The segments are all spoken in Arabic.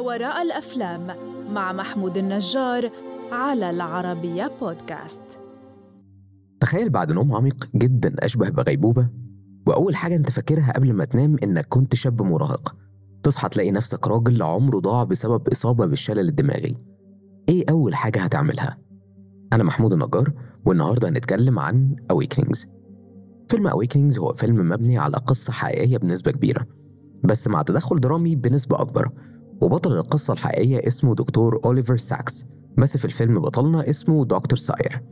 وراء الأفلام مع محمود النجار على العربية بودكاست. تخيل بعد نوم عميق جدا أشبه بغيبوبة وأول حاجة أنت فاكرها قبل ما تنام إنك كنت شاب مراهق. تصحى تلاقي نفسك راجل عمره ضاع بسبب إصابة بالشلل الدماغي. إيه أول حاجة هتعملها؟ أنا محمود النجار والنهاردة هنتكلم عن Awakenings. فيلم Awakenings هو فيلم مبني على قصة حقيقية بنسبة كبيرة بس مع تدخل درامي بنسبة أكبر. وبطل القصة الحقيقية اسمه دكتور أوليفر ساكس. بس في الفيلم بطلنا اسمه دكتور ساير.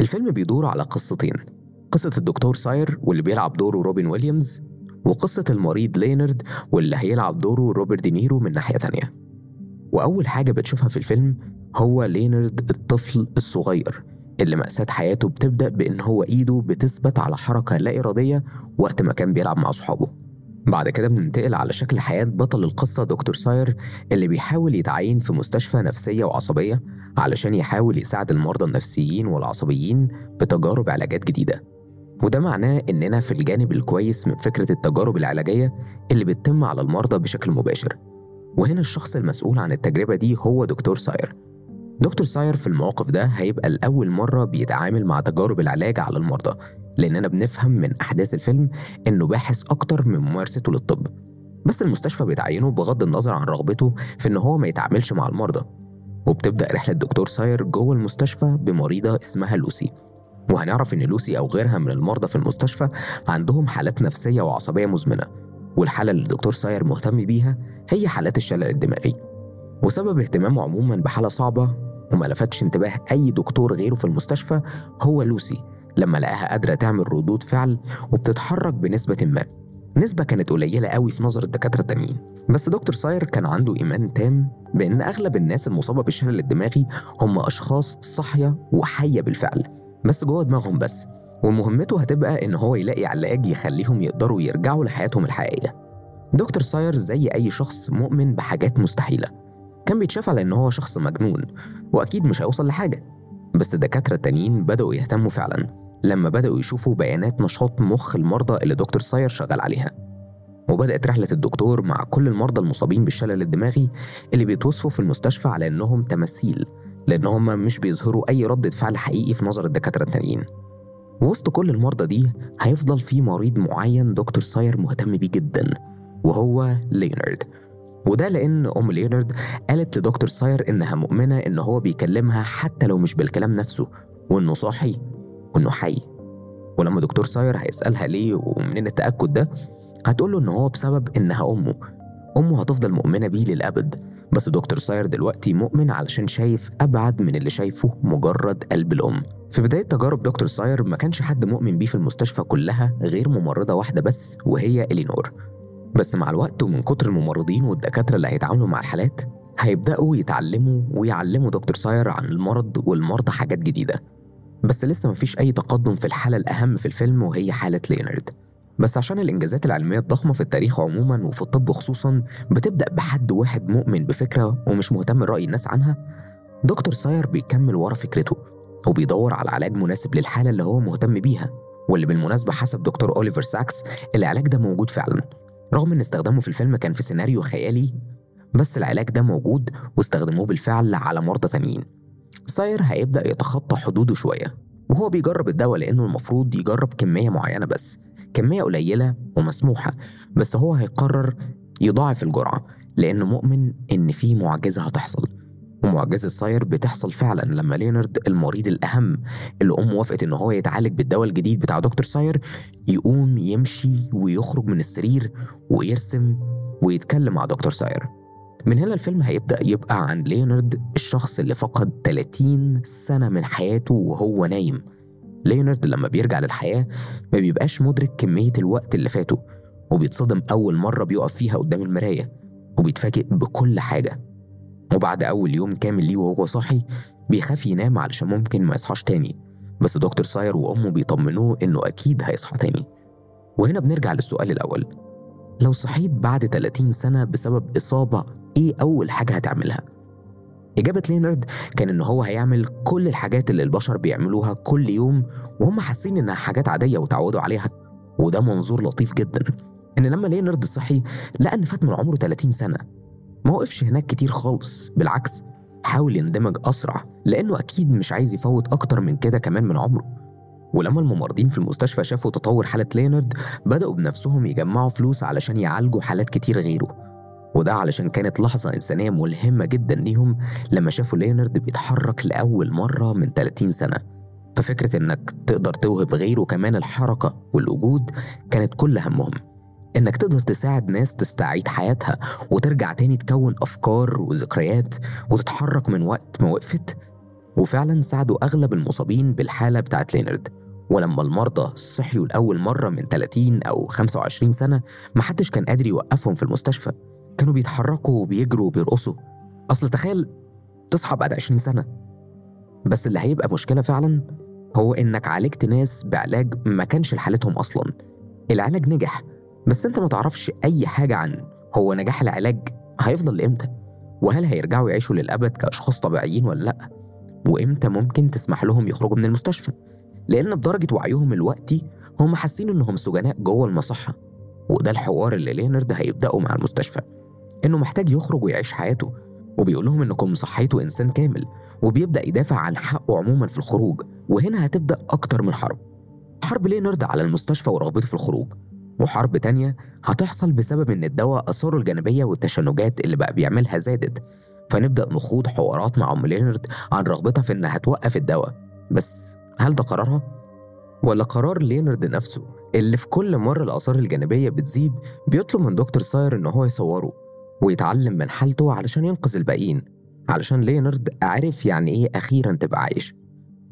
الفيلم بيدور على قصتين. قصة الدكتور ساير واللي بيلعب دوره روبن ويليامز وقصة المريض لينارد واللي هيلعب دوره روبرت دينيرو من ناحية تانية. وأول حاجة بتشوفها في الفيلم هو لينارد الطفل الصغير اللي مأساة حياته بتبدأ بإن هو إيده بتثبت على حركة لا إرادية وقت ما كان بيلعب مع صحابه بعد كده بننتقل على شكل حياة بطل القصة دكتور ساير اللي بيحاول يتعين في مستشفى نفسية وعصبية علشان يحاول يساعد المرضى النفسيين والعصبيين بتجارب علاجات جديدة. وده معناه إننا في الجانب الكويس من فكرة التجارب العلاجية اللي بتتم على المرضى بشكل مباشر. وهنا الشخص المسؤول عن التجربة دي هو دكتور ساير. دكتور ساير في المواقف ده هيبقى لأول مرة بيتعامل مع تجارب العلاج على المرضى. لأننا بنفهم من أحداث الفيلم إنه باحث أكتر من ممارسته للطب. بس المستشفى بتعينه بغض النظر عن رغبته في إن هو ما يتعاملش مع المرضى. وبتبدأ رحلة دكتور ساير جوه المستشفى بمريضة اسمها لوسي. وهنعرف إن لوسي أو غيرها من المرضى في المستشفى عندهم حالات نفسية وعصبية مزمنة. والحالة اللي الدكتور ساير مهتم بيها هي حالات الشلل الدماغي. وسبب اهتمامه عموما بحالة صعبة وما لفتش انتباه أي دكتور غيره في المستشفى هو لوسي لما لقاها قادرة تعمل ردود فعل وبتتحرك بنسبة ما. نسبة كانت قليلة قوي في نظر الدكاترة التانيين. بس دكتور ساير كان عنده إيمان تام بأن أغلب الناس المصابة بالشلل الدماغي هم أشخاص صاحية وحية بالفعل. بس جوه دماغهم بس. ومهمته هتبقى إن هو يلاقي علاج يخليهم يقدروا يرجعوا لحياتهم الحقيقية. دكتور ساير زي أي شخص مؤمن بحاجات مستحيلة. كان بيتشاف على إن هو شخص مجنون وأكيد مش هيوصل لحاجة. بس الدكاترة التانيين بدأوا يهتموا فعلا. لما بدأوا يشوفوا بيانات نشاط مخ المرضى اللي دكتور ساير شغال عليها. وبدأت رحلة الدكتور مع كل المرضى المصابين بالشلل الدماغي اللي بيتوصفوا في المستشفى على إنهم تماثيل لأن هم مش بيظهروا أي ردة فعل حقيقي في نظر الدكاترة التانيين. وسط كل المرضى دي هيفضل في مريض معين دكتور ساير مهتم بيه جدا وهو لينارد وده لأن أم ليونارد قالت لدكتور ساير إنها مؤمنة إن هو بيكلمها حتى لو مش بالكلام نفسه وإنه صاحي. وإنه حي. ولما دكتور ساير هيسألها ليه ومنين التأكد ده هتقول له إن هو بسبب إنها أمه. أمه هتفضل مؤمنة بيه للأبد. بس دكتور ساير دلوقتي مؤمن علشان شايف أبعد من اللي شايفه مجرد قلب الأم. في بداية تجارب دكتور ساير ما كانش حد مؤمن بيه في المستشفى كلها غير ممرضة واحدة بس وهي إلينور. بس مع الوقت ومن كتر الممرضين والدكاترة اللي هيتعاملوا مع الحالات هيبدأوا يتعلموا ويعلموا دكتور ساير عن المرض والمرضى حاجات جديدة. بس لسه مفيش أي تقدم في الحالة الأهم في الفيلم وهي حالة لينارد بس عشان الإنجازات العلمية الضخمة في التاريخ عموما وفي الطب خصوصا بتبدأ بحد واحد مؤمن بفكرة ومش مهتم رأي الناس عنها؟ دكتور ساير بيكمل ورا فكرته وبيدور على علاج مناسب للحالة اللي هو مهتم بيها واللي بالمناسبة حسب دكتور أوليفر ساكس العلاج ده موجود فعلا. رغم إن استخدامه في الفيلم كان في سيناريو خيالي بس العلاج ده موجود واستخدموه بالفعل على مرضى تانيين. ساير هيبدأ يتخطى حدوده شوية وهو بيجرب الدواء لأنه المفروض يجرب كمية معينة بس كمية قليلة ومسموحة بس هو هيقرر يضاعف الجرعة لأنه مؤمن إن في معجزة هتحصل ومعجزة ساير بتحصل فعلا لما لينارد المريض الأهم اللي أمه وافقت إن هو يتعالج بالدواء الجديد بتاع دكتور ساير يقوم يمشي ويخرج من السرير ويرسم ويتكلم مع دكتور ساير. من هنا الفيلم هيبدأ يبقى عن ليونارد الشخص اللي فقد 30 سنة من حياته وهو نايم. ليونارد لما بيرجع للحياة ما بيبقاش مدرك كمية الوقت اللي فاته وبيتصدم أول مرة بيقف فيها قدام المراية وبيتفاجئ بكل حاجة. وبعد أول يوم كامل ليه وهو صاحي بيخاف ينام علشان ممكن ما يصحاش تاني. بس دكتور ساير وأمه بيطمنوه إنه أكيد هيصحى تاني. وهنا بنرجع للسؤال الأول. لو صحيت بعد 30 سنة بسبب إصابة إيه أول حاجة هتعملها؟ إجابة لينارد كان إن هو هيعمل كل الحاجات اللي البشر بيعملوها كل يوم وهم حاسين إنها حاجات عادية وتعودوا عليها وده منظور لطيف جدا. إن لما لينارد صحي لقى إن فات من عمره 30 سنة. ما وقفش هناك كتير خالص بالعكس حاول يندمج أسرع لأنه أكيد مش عايز يفوت أكتر من كده كمان من عمره. ولما الممرضين في المستشفى شافوا تطور حالة لينارد بدأوا بنفسهم يجمعوا فلوس علشان يعالجوا حالات كتير غيره. وده علشان كانت لحظة إنسانية ملهمة جدا ليهم لما شافوا لينارد بيتحرك لأول مرة من 30 سنة. ففكرة إنك تقدر توهب غيره كمان الحركة والوجود كانت كل همهم. إنك تقدر تساعد ناس تستعيد حياتها وترجع تاني تكون أفكار وذكريات وتتحرك من وقت ما وقفت. وفعلا ساعدوا أغلب المصابين بالحالة بتاعت لينارد ولما المرضى صحيوا لأول مرة من 30 أو 25 سنة محدش كان قادر يوقفهم في المستشفى. كانوا بيتحركوا وبيجروا وبيرقصوا. أصل تخيل تصحى بعد 20 سنة. بس اللي هيبقى مشكلة فعلا هو إنك عالجت ناس بعلاج ما كانش لحالتهم أصلا. العلاج نجح بس أنت ما تعرفش أي حاجة عن هو نجاح العلاج هيفضل لإمتى وهل هيرجعوا يعيشوا للأبد كأشخاص طبيعيين ولا لأ؟ وإمتى ممكن تسمح لهم يخرجوا من المستشفى؟ لأن بدرجة وعيهم الوقتي هم حاسين إنهم سجناء جوه المصحة. وده الحوار اللي لينارد هيبدأه مع المستشفى. إنه محتاج يخرج ويعيش حياته وبيقول لهم إنكم صحيتوا إنسان كامل وبيبدأ يدافع عن حقه عموما في الخروج وهنا هتبدأ أكتر من حرب. حرب لينارد على المستشفى ورغبته في الخروج؟ وحرب تانية هتحصل بسبب إن الدواء آثاره الجانبية والتشنجات اللي بقى بيعملها زادت. فنبدأ نخوض حوارات مع أم لينارد عن رغبتها في إنها توقف الدواء. بس هل ده قرارها؟ ولا قرار لينارد نفسه اللي في كل مرة الآثار الجانبية بتزيد بيطلب من دكتور ساير إن هو يصوره؟ ويتعلم من حالته علشان ينقذ الباقيين علشان لينارد عرف يعني إيه أخيرا تبقى عايش.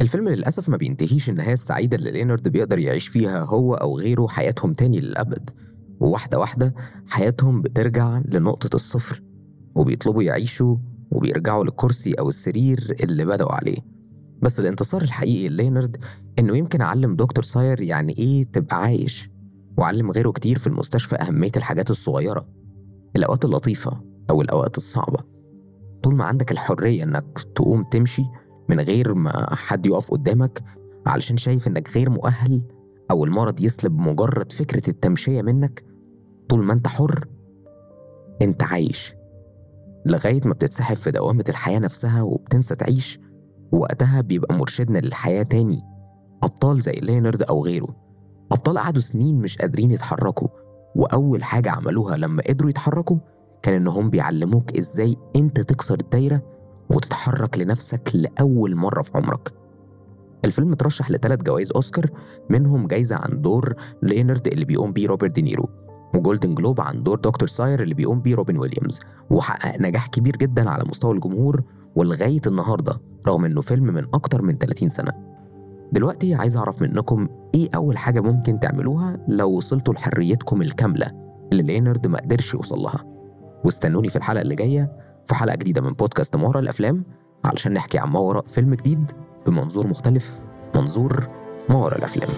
الفيلم للأسف ما بينتهيش النهاية السعيدة اللي لينارد بيقدر يعيش فيها هو أو غيره حياتهم تاني للأبد. وواحدة واحدة حياتهم بترجع لنقطة الصفر وبيطلبوا يعيشوا وبيرجعوا للكرسي أو السرير اللي بدأوا عليه. بس الانتصار الحقيقي لينارد إنه يمكن علم دكتور ساير يعني إيه تبقى عايش وعلم غيره كتير في المستشفى أهمية الحاجات الصغيرة. الأوقات اللطيفة أو الأوقات الصعبة. طول ما عندك الحرية إنك تقوم تمشي من غير ما حد يقف قدامك علشان شايف إنك غير مؤهل أو المرض يسلب مجرد فكرة التمشية منك طول ما أنت حر أنت عايش. لغاية ما بتتسحب في دوامة الحياة نفسها وبتنسى تعيش وقتها بيبقى مرشدنا للحياة تاني. أبطال زي لينارد أو غيره. أبطال قعدوا سنين مش قادرين يتحركوا. وأول حاجة عملوها لما قدروا يتحركوا كان إنهم بيعلموك إزاي أنت تكسر الدايرة وتتحرك لنفسك لأول مرة في عمرك. الفيلم اترشح لثلاث جوائز أوسكار منهم جايزة عن دور لينارد اللي بيقوم بيه روبرت دينيرو وجولدن جلوب عن دور دكتور ساير اللي بيقوم بيه روبن ويليامز وحقق نجاح كبير جدا على مستوى الجمهور ولغاية النهاردة رغم إنه فيلم من أكتر من 30 سنة. دلوقتي عايز أعرف منكم إيه أول حاجة ممكن تعملوها لو وصلتوا لحريتكم الكاملة اللي لينارد ما قدرش يوصل لها. واستنوني في الحلقة اللي جاية في حلقة جديدة من بودكاست ما وراء الأفلام علشان نحكي عن ما وراء فيلم جديد بمنظور مختلف. منظور ما وراء الأفلام.